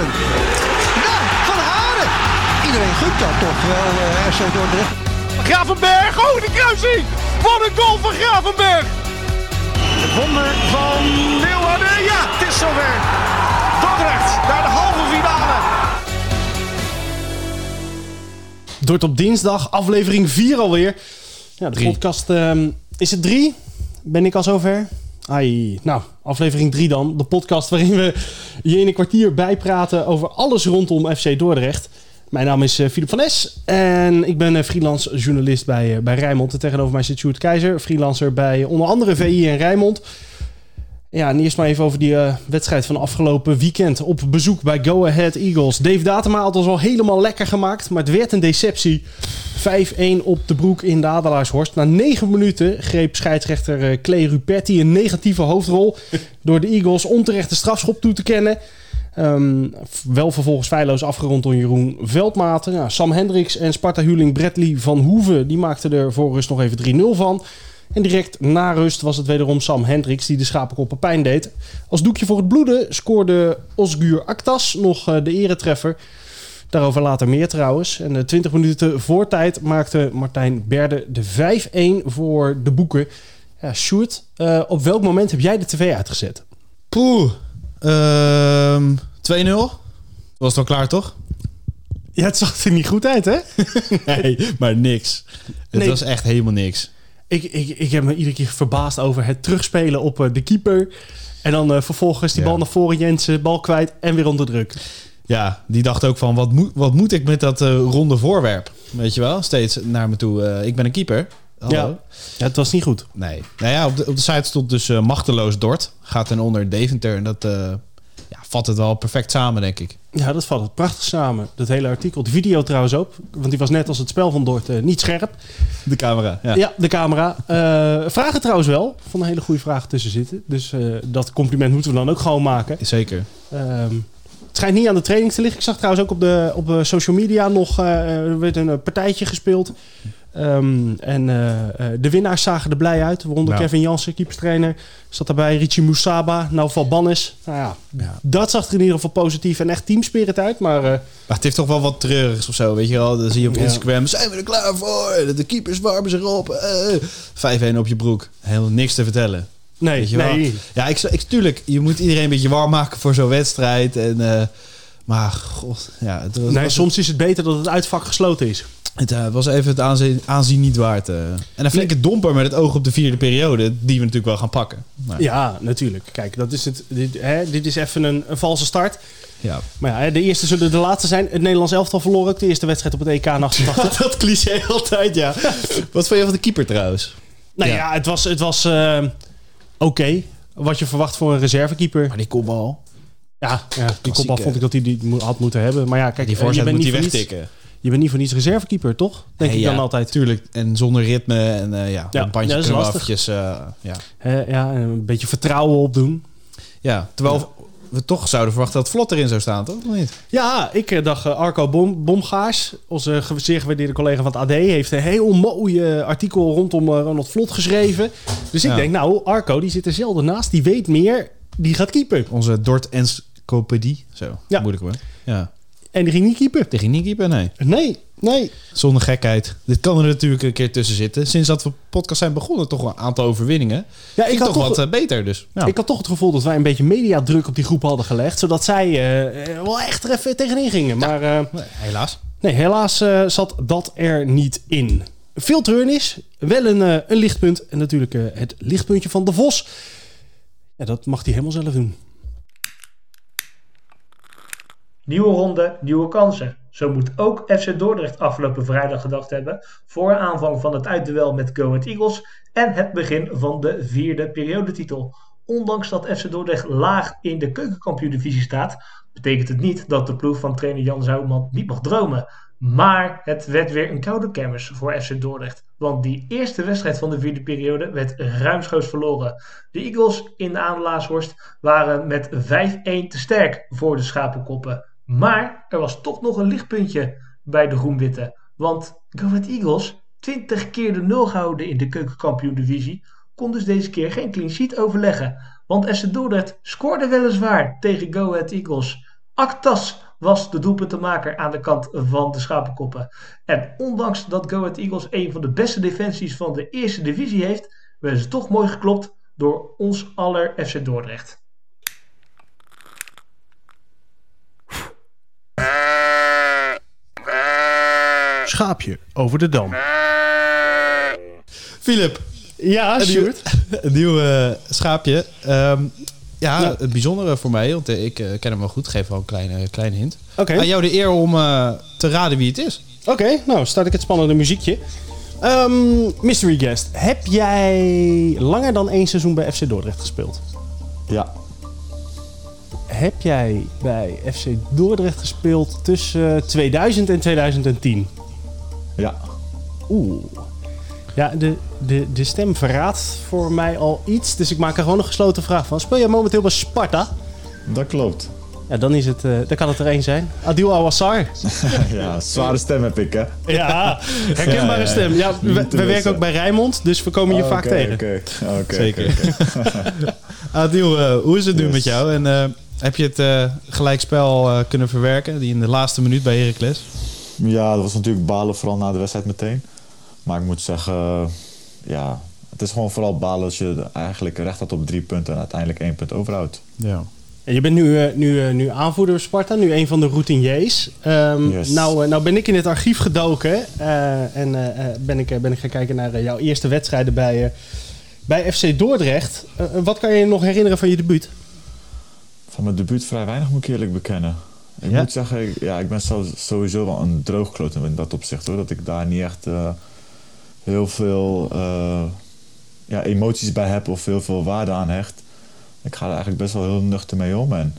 Haren. Ja, Van Haren. Iedereen gunt dat toch wel, uh, FC Dordrecht. Gravenberg, oh die kruising! Wat een goal van Gravenberg! Het wonder van Leeuwarden, ja, het is zover. Dordrecht naar de halve finale. Dort op dinsdag, aflevering 4 alweer. Ja, de podcast, uh, is het 3? Ben ik al zover? Ai, nou, aflevering 3 dan. De podcast waarin we je in een kwartier bijpraten over alles rondom FC Dordrecht. Mijn naam is Filip van Es en ik ben freelance journalist bij, bij Rijnmond. En tegenover mij zit Sjoerd Keizer, freelancer bij onder andere VI en Rijnmond. Ja, en eerst maar even over die uh, wedstrijd van afgelopen weekend op bezoek bij Go Ahead Eagles. Dave Datema had ons al helemaal lekker gemaakt, maar het werd een deceptie. 5-1 op de broek in de Adelaarshorst. Na 9 minuten greep scheidsrechter uh, Clay Ruperti een negatieve hoofdrol door de Eagles onterechte strafschop toe te kennen. Um, wel vervolgens feilloos afgerond door Jeroen Veldmaten. Ja, Sam Hendricks en Sparta-huurling Bradley van Hoeven die maakten er voor rust nog even 3-0 van. En direct na rust was het wederom Sam Hendricks die de schapenkoppen pijn deed. Als doekje voor het bloeden scoorde Osgur Aktas nog de eretreffer. Daarover later meer trouwens. En 20 minuten voor tijd maakte Martijn Berde de 5-1 voor de boeken. Ja, Sjoerd, uh, op welk moment heb jij de tv uitgezet? Poeh, uh, 2-0. Was het al klaar toch? Ja, het zag er niet goed uit hè? nee, maar niks. Het Nee. was echt helemaal niks. Ik, ik, ik heb me iedere keer verbaasd over het terugspelen op eh, de keeper. En dan eh, vervolgens die Ja. bal naar voren, Jensen, bal kwijt en weer onder druk. Ja, die dacht ook van, wat moet, wat moet ik met dat eh, ronde voorwerp? Weet je wel, steeds naar me toe. ik ben een keeper. Hallo? Ja. Ja, het was niet goed. Nee. Nou ja, op de, op de site stond dus machteloos Dort. Gaat ten onder Deventer. En dat vat het wel perfect samen, denk ik. Ja, dat valt het prachtig samen. Dat hele artikel. De video trouwens ook. Want die was net als het spel van Dort eh, niet scherp. De camera, ja. Ja, de camera. Eh, vragen trouwens wel. Van een hele goede vragen tussen zitten. Dus eh, dat compliment moeten we dan ook gewoon maken. Zeker. Ehm, het schijnt niet aan de training te liggen. Ik zag trouwens ook op de op eh, social media nog... eh, er werd een partijtje gespeeld. Ehm, en eh, eh, de winnaars zagen er blij uit. Waaronder Ja. Kevin Jansen, keeperstrainer. Zat daarbij Richie Musaba, nou Valbanis. Nou ja, Ja. dat zag er in ieder geval positief en echt teamspirit uit. Maar eh, Maar het heeft toch wel wat treurigs of zo, weet je wel. Dan zie je op Ja. Instagram, zijn we er klaar voor? De keepers warmen zich op. Eh, 5-1 op je broek. Helemaal niks te vertellen. nee, nee. Ja, ik, ik, tuurlijk, je moet iedereen een beetje warm maken voor zo'n wedstrijd. En, maar god, ja, het nee. Soms is het beter dat het uitvak gesloten is. Het eh, was even het aanzien, aanzien niet waard. eh. En een flinke domper met het oog op de vierde periode, die we natuurlijk wel gaan pakken. Maar, Ja, natuurlijk. Kijk, dat is het, dit, hè, dit is even een, een valse start. ja. Maar ja, hè, de eerste zullen de laatste zijn. Het Nederlands elftal verloor ook de eerste wedstrijd op het EK in 88. dat cliché altijd, ja. Wat vond je van de keeper trouwens? nou Ja. ja, het was, het was eh, oké. Wat je verwacht voor een reservekeeper. Maar die kopbal, Ja, ja die kopbal vond ik dat hij die mo- had moeten hebben. Maar ja, kijk, die eh, je voorzet bent moet niet hij wegtikken. Je bent niet voor niets reservekeeper, toch? Denk Nee, ik dan ja, altijd. Tuurlijk, en zonder ritme en eh, ja, Ja, een bandje ja, eh, ja. Ja, en een beetje vertrouwen opdoen. ja, terwijl we toch zouden verwachten dat Vlot erin zou staan, toch? Of niet? Ja, ik eh, dacht Arco Bom, Bomgaars, onze zeer gewaardeerde collega van het AD, heeft een heel mooi artikel rondom Ronald Vlot geschreven. Dus ik denk, nou, Arco die zit er zelden naast, die weet meer, die gaat keeper. Onze Dort Encyclopedie. Zo, Ja. moeilijk hoor. Ja. En die ging niet keeper. Die ging niet keeper, nee. Nee, nee. Zonder gekheid. Dit kan er natuurlijk een keer tussen zitten. Sinds dat we podcast zijn begonnen, toch wel een aantal overwinningen. Ja, Ik had, toch toch, wat eh, beter, dus. Ja. ik had toch het gevoel dat wij een beetje mediadruk op die groep hadden gelegd, zodat zij eh, eh, wel echt er even tegenin gingen. Maar helaas. nee, helaas zat dat er niet in. Veel treurnis, wel een, een lichtpunt. En natuurlijk het lichtpuntje van de Vos. Ja, dat mag hij helemaal zelf doen. Nieuwe ronde, nieuwe kansen. Zo moet ook FC Dordrecht afgelopen vrijdag gedacht hebben voor aanvang van het uitduel met Go Ahead Eagles en het begin van de vierde periodetitel. Ondanks dat FC Dordrecht laag in de keukenkampioen-divisie staat, betekent het niet dat de ploeg van trainer Jan Zouwman niet mag dromen. Maar het werd weer een koude kermis voor FC Dordrecht. Want die eerste wedstrijd van de vierde periode werd ruimschoots verloren. De Eagles in de Adelaashorst waren met 5-1 te sterk voor de schapenkoppen. Maar er was toch nog een lichtpuntje bij de Groenwitte. Want Go Ahead Eagles, 20 keer de nul gehouden in de keukenkampioen-divisie, kon dus deze keer geen clean sheet overleggen. Want FC Dordrecht scoorde weliswaar tegen Go Ahead Eagles. Actas was de doelpuntenmaker aan de kant van de Schapenkoppen. En ondanks dat Go Ahead Eagles een van de beste defensies van de eerste divisie heeft, werden ze toch mooi geklopt door ons aller FC Dordrecht. Schaapje over de dam. Philip, Ja, een nieuw, Sjoerd. een nieuw eh, schaapje. Ehm, ja, Ja. het bijzondere voor mij, want eh, ik eh, ken hem wel goed. Geef wel een kleine, kleine hint. Oké. Aan jou de eer om eh, te raden wie het is. Oké, nou start ik het spannende muziekje. Ehm, mystery guest. Heb jij langer dan één seizoen bij FC Dordrecht gespeeld? Ja, Heb jij bij FC Dordrecht gespeeld tussen 2000 en 2010? Ja. Oeh. Ja, de, de, de stem verraadt voor mij al iets. Dus ik maak er gewoon een gesloten vraag van. Speel jij momenteel bij Sparta? Dat klopt. Ja, dan, is het, eh, dan kan het er één zijn. Adil Awassar. Ja, zware stem heb ik, hè? Ja, herkenbare Ja, ja, ja. stem. Ja, we, werken missen. ook bij Rijnmond, dus we komen je vaak Oké, tegen. Oké, oké. Zeker. Adil, eh, hoe is het nu Yes. met jou? En eh, heb je het gelijkspel kunnen verwerken? Die in de laatste minuut bij Heracles? Ja, dat was natuurlijk balen, vooral na de wedstrijd meteen. Maar ik moet zeggen, ja, het is gewoon vooral balen als je eigenlijk recht had op drie punten en uiteindelijk één punt overhoudt. Ja. En Je bent nu, eh, nu, eh, nu aanvoerder Sparta, nu een van de routiniers. Ehm, Yes. nou, eh, nou ben ik in het archief gedoken eh, en ben, ik, ben ik gaan kijken naar jouw eerste wedstrijden bij, eh, bij FC Dordrecht. Wat kan je je nog herinneren van je debuut? Van mijn debuut vrij weinig, moet ik eerlijk bekennen. Ik Ja? moet zeggen, ik, ja, ik ben sowieso wel een droogkloot in dat opzicht hoor. Dat ik daar niet echt eh, heel veel eh, ja, emoties bij heb of heel veel waarde aan hecht. Ik ga er eigenlijk best wel heel nuchter mee om. En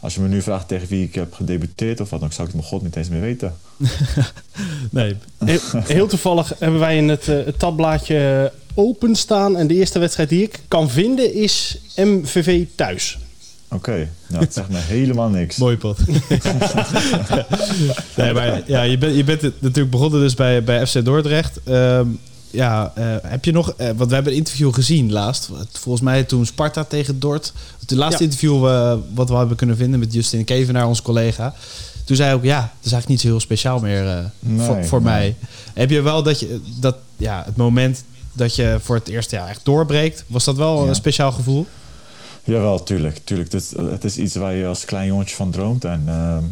als je me nu vraagt tegen wie ik heb gedebuteerd of wat dan, zou ik het mijn god niet eens meer weten. Nee. Heel, heel toevallig hebben wij in het, eh, het tabblaadje openstaan. En de eerste wedstrijd die ik kan vinden is MVV thuis. Oké, nou, dat zegt me helemaal niks. Mooi pot. nee, maar ja, je, bent, je bent natuurlijk begonnen dus bij, bij FC Dordrecht. Ehm, ja, eh, heb je nog... eh, want we hebben een interview gezien laatst. Volgens mij toen Sparta tegen Dort. Het laatste Ja. interview eh, wat we hebben kunnen vinden met Justin Kevenaar, onze collega. Toen zei hij ook, ja, het is eigenlijk niet zo heel speciaal meer eh, Nee, voor, voor nee. mij. Heb je wel dat je... Dat, ja, het moment dat je voor het eerst ja, echt doorbreekt. Was dat wel Ja. een speciaal gevoel? Jawel, tuurlijk. tuurlijk. Het, is, het is iets waar je als klein jongetje van droomt. En ehm,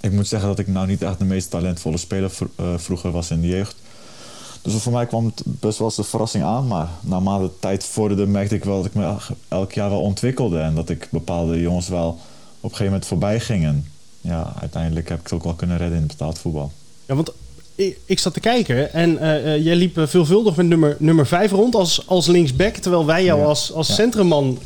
ik moet zeggen dat ik nou niet echt de meest talentvolle speler eh, vroeger was in de jeugd. Dus voor mij kwam het best wel als een verrassing aan. Maar naarmate de tijd vorderde merkte ik wel dat ik me elk- jaar wel ontwikkelde. En dat ik bepaalde jongens wel op een gegeven moment voorbij ging. En ja, uiteindelijk heb ik het ook wel kunnen redden in het betaald voetbal. Ja, want ik, ik zat te kijken en eh, eh, jij liep eh, veelvuldig met nummer, nummer 5 rond als, als linksback. Terwijl wij jou Ja. als, als centrumman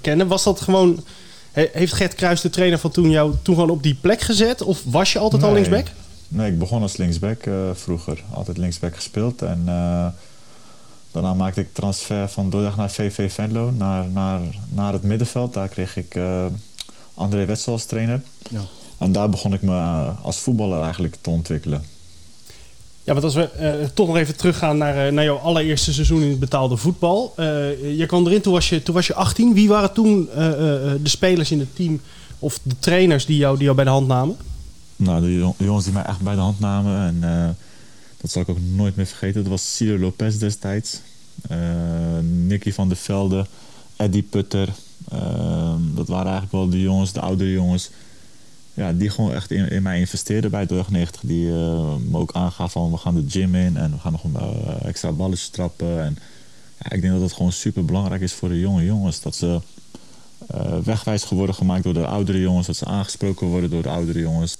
kennen. Was dat gewoon... he- heeft Gert Kruis, de trainer van toen, jou toen gewoon op die plek gezet? Of was je altijd al linksback? Nee, ik begon als linksback vroeger. Altijd linksback gespeeld. En daarna maakte ik transfer van Dordrecht naar VV Venlo. Naar, naar, naar het middenveld. Daar kreeg ik André Wetsel als trainer. Ja. En daar begon ik me als voetballer eigenlijk te ontwikkelen. Ja, want als we eh, toch nog even teruggaan naar, eh, naar jouw allereerste seizoen in het betaalde voetbal. Eh, je kwam erin, toen was je, toen was je 18. Wie waren toen de spelers in het team of de trainers die jou, die jou bij de hand namen? Nou, de, jong- de jongens die mij echt bij de hand namen. En dat zal ik ook nooit meer vergeten. Dat was Ciro Lopez destijds. Nicky van der Velde. Eddie Putter. eh, dat waren eigenlijk wel de jongens, de oudere jongens. Ja, die gewoon echt in, in mij investeerden bij Dordrecht 90. Die eh, me ook aangaven van we gaan de gym in. En we gaan nog een eh, extra balletjes trappen. En ja, ik denk dat het gewoon super belangrijk is voor de jonge jongens. Dat ze eh, wegwijs worden gemaakt door de oudere jongens. Dat ze aangesproken worden door de oudere jongens.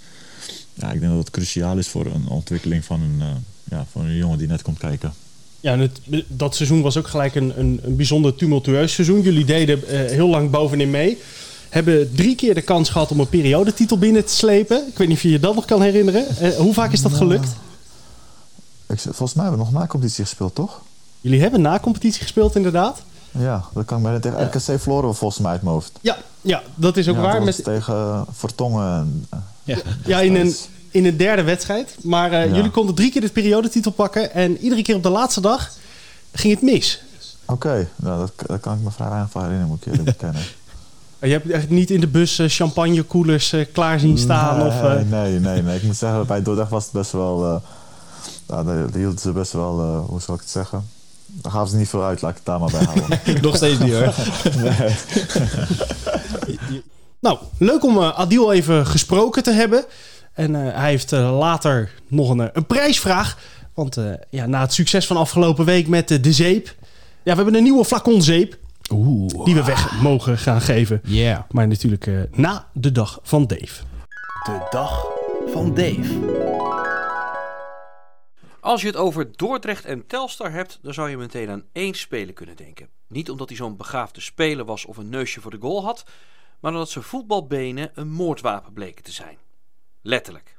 Ja, ik denk dat het cruciaal is voor een ontwikkeling van een, ja, van een jongen die net komt kijken. Ja, het, dat seizoen was ook gelijk een, een, een bijzonder tumultueus seizoen. Jullie deden heel lang bovenin mee. Hebben drie keer de kans gehad om een periodetitel binnen te slepen. Ik weet niet of je je dat nog kan herinneren. Eh, hoe vaak is dat gelukt? Ik, volgens mij hebben we nog na competitie gespeeld, toch? Jullie hebben na competitie gespeeld, inderdaad. Ja, dat kan ik bij tegen RKC verloren we volgens mij uit mijn hoofd. Ja, ja dat is ook ja, waar. dat Met, tegen eh, Vertongen. En, eh, Ja. ja, in een, in een derde wedstrijd. Maar Ja. jullie konden drie keer de periodetitel pakken. En iedere keer op de laatste dag ging het mis. Oké, nou, dat, daar kan ik me vrij weinig van herinneren, moet ik eerlijk bekennen. Je hebt echt niet in de bus eh, champagnekoelers eh, klaar zien staan? nee, of, eh, nee, nee, nee. Ik moet zeggen, bij Dordrecht was het best wel... eh nou, daar hielden ze best wel... hoe zal ik het zeggen? Daar gaven ze niet veel uit, laat ik het daar maar bij houden. Nog steeds niet hoor. nee. Nou, leuk om eh, Adil even gesproken te hebben. En eh, hij heeft later nog een, een prijsvraag. Want eh, ja, na het succes van afgelopen week met de zeep... Ja, we hebben een nieuwe flacon zeep. Oeh. Die we weg mogen gaan geven. Yeah. Maar natuurlijk eh, na de dag van Dave. De dag van Dave. Als je het over Dordrecht en Telstar hebt, dan zou je meteen aan één speler kunnen denken. Niet omdat hij zo'n begaafde speler was of een neusje voor de goal had, maar omdat zijn voetbalbenen een moordwapen bleken te zijn. Letterlijk.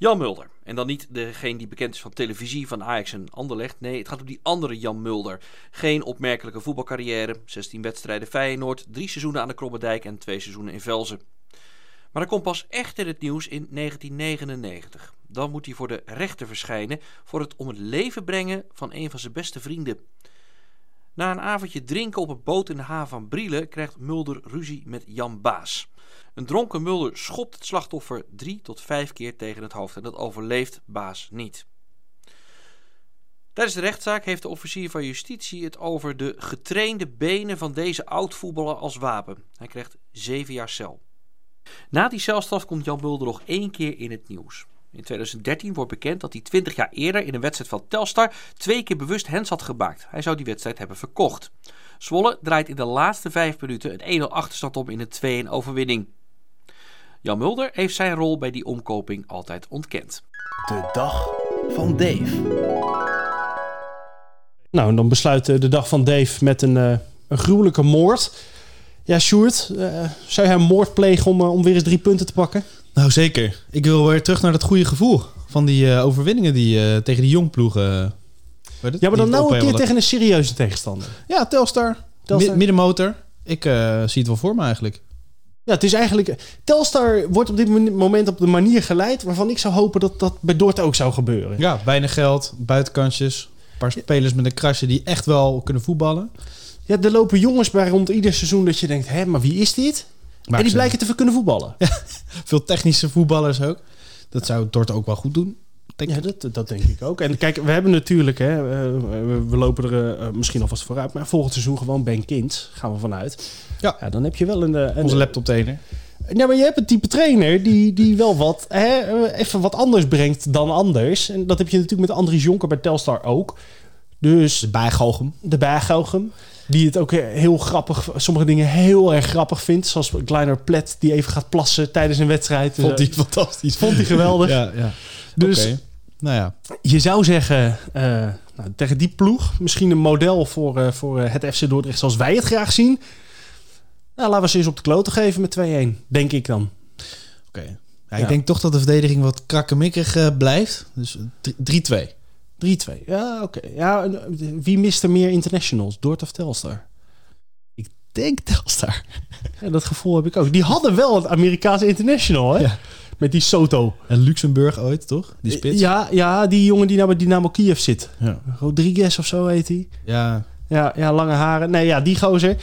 Jan Mulder. En dan niet degene die bekend is van televisie, van Ajax en Anderlecht. Nee, het gaat om die andere Jan Mulder. Geen opmerkelijke voetbalcarrière. 16 wedstrijden Feyenoord, 3 seizoenen aan de Krommerdijk en 2 seizoenen in Velzen. Maar hij komt pas echt in het nieuws in 1999. Dan moet hij voor de rechter verschijnen voor het om het leven brengen van een van zijn beste vrienden. Na een avondje drinken op een boot in de haven van Brielen krijgt Mulder ruzie met Jan Baas. Een dronken Mulder schopt het slachtoffer drie tot vijf keer tegen het hoofd en dat overleeft Baas niet. Tijdens de rechtszaak heeft de officier van justitie het over de getrainde benen van deze oud-voetballer als wapen. Hij krijgt zeven jaar cel. Na die celstraf komt Jan Mulder nog één keer in het nieuws. In 2013 wordt bekend dat hij 20 jaar eerder in een wedstrijd van Telstar twee keer bewust hens had gemaakt. Hij zou die wedstrijd hebben verkocht. Zwolle draait in de laatste vijf minuten een 1-0 achterstand om in een 2-1 overwinning. Jan Mulder heeft zijn rol bij die omkoping altijd ontkend. De dag van Dave. Nou, en dan besluit eh, de dag van Dave met een, eh, een gruwelijke moord. Ja, Sjoerd, eh, zou jij een moord plegen om, om weer eens drie punten te pakken? Nou zeker. Ik wil weer terug naar dat goede gevoel van die eh, overwinningen die eh, tegen die jongploegen. Uh, Ja, maar dan nou een keer tegen een serieuze tegenstander. Ja, Telstar. Telstar. Mi- middenmotor. Ik eh, zie het wel voor me eigenlijk. Ja, het is eigenlijk... Telstar wordt op dit moment op de manier geleid... waarvan ik zou hopen dat dat bij Dordt ook zou gebeuren. Ja, weinig geld, buitenkantjes. Een paar spelers met een krasje die echt wel kunnen voetballen. Ja, er lopen jongens bij rond ieder seizoen dat je denkt... hé, maar wie is dit? Maar en die blijken te kunnen voetballen. Veel technische voetballers ook. Dat zou Dort ook wel goed doen. Denk Ja, dat, dat denk ik ook. En kijk, we hebben natuurlijk, hè, eh, we, lopen er eh, misschien alvast vooruit, maar volgend seizoen gewoon Ben Kind, gaan we vanuit. Ja. dan heb je wel een. eh, een Onze laptop trainer. Ja, maar je hebt een type trainer die, die wel wat, hè, even wat anders brengt dan anders. En dat heb je natuurlijk met Andries Jonker bij Telstar ook. Dus De bijgalgem. de Berghelgem, die het ook heel grappig, sommige dingen heel erg grappig vindt. Zoals Kleiner Plet, die even gaat plassen tijdens een wedstrijd. Vond Dus, hij fantastisch. vond hij geweldig. Ja, ja. Dus. Nou ja. je zou zeggen, eh, nou, tegen die ploeg, misschien een model voor, eh, voor eh, het FC Dordrecht zoals wij het graag zien. Nou, laten we ze eens op de kloten geven met 2-1, denk ik dan. Oké. Ja, Ja. Ik denk toch dat de verdediging wat krakkemikkig eh, blijft. Dus drie- 3-2. 3-2, ja, oké. Ja, eh, wie mist er meer internationals, Dort of Telstar? Ik denk Telstar. Ja, dat gevoel heb ik ook. Die hadden wel het Amerikaanse international, hè? Ja. Met die Soto. En Luxemburg ooit, toch? Die spits. Ja, ja, die jongen die nou bij Dynamo Kiev zit. Ja. Rodriguez of zo heet hij. Ja. Ja, ja, lange haren. Nee, ja, die gozer.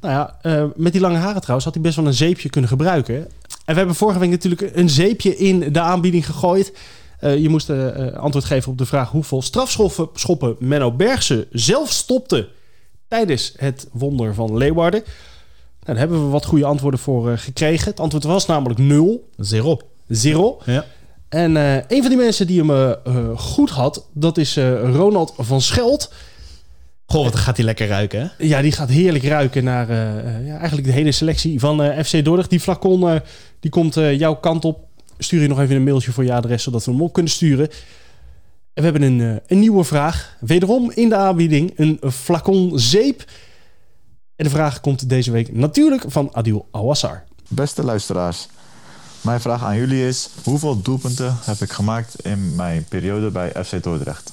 Nou ja, eh, met die lange haren trouwens had hij best wel een zeepje kunnen gebruiken. En we hebben vorige week natuurlijk een zeepje in de aanbieding gegooid. Eh, je moest eh, eh, antwoord geven op de vraag hoeveel strafschoppen schoppen Menno Bergse zelf stopte tijdens het wonder van Leeuwarden. Nou, daar hebben we wat goede antwoorden voor gekregen. Het antwoord was namelijk 0. Zero. Zero. Ja. En een van die mensen die hem goed had, dat is Ronald van Scheld. Goh, wat gaat hij lekker ruiken, hè? Ja, die gaat heerlijk ruiken naar ja, eigenlijk de hele selectie van FC Dordrecht. Die flacon die komt jouw kant op. Stuur je nog even een mailtje voor je adres, zodat we hem op kunnen sturen. En we hebben een, eh, een nieuwe vraag. Wederom in de aanbieding een flacon zeep. En de vraag komt deze week natuurlijk van Adil Awassar. Beste luisteraars, mijn vraag aan jullie is: hoeveel doelpunten heb ik gemaakt in mijn periode bij FC Dordrecht?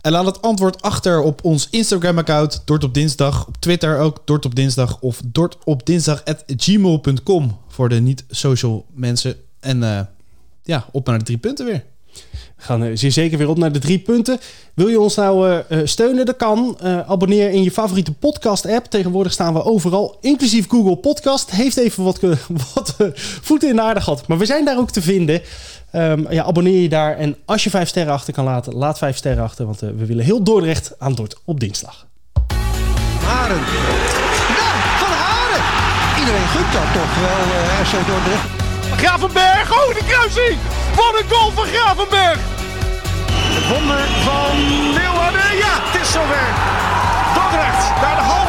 En laat het antwoord achter op ons Instagram-account, Dort op Dinsdag. Op Twitter ook, Dort op Dinsdag. Of dortopdinsdag.gmail.com voor de niet-social mensen. En eh, ja, op naar de drie punten weer. We gaan eh, zeer zeker weer op naar de drie punten. Wil je ons nou eh, eh, steunen? Dat kan. Eh, abonneer in je favoriete podcast-app. Tegenwoordig staan we overal, inclusief Google Podcast. Heeft even wat, wat voeten in de aarde gehad. Maar we zijn daar ook te vinden. Ehm, ja, abonneer je daar. En als je vijf sterren achter kan laten, laat vijf sterren achter. Want we willen heel Dordrecht aan Dort op dinsdag. Haren. Ja, Van Haren. Iedereen gunt dat toch wel, eh FC Dordrecht. Gravenberg, oh de kruising! Wat een goal van Gravenberg! Het wonder van Leeuwarden, ja het is zover. Dordrecht naar de hal.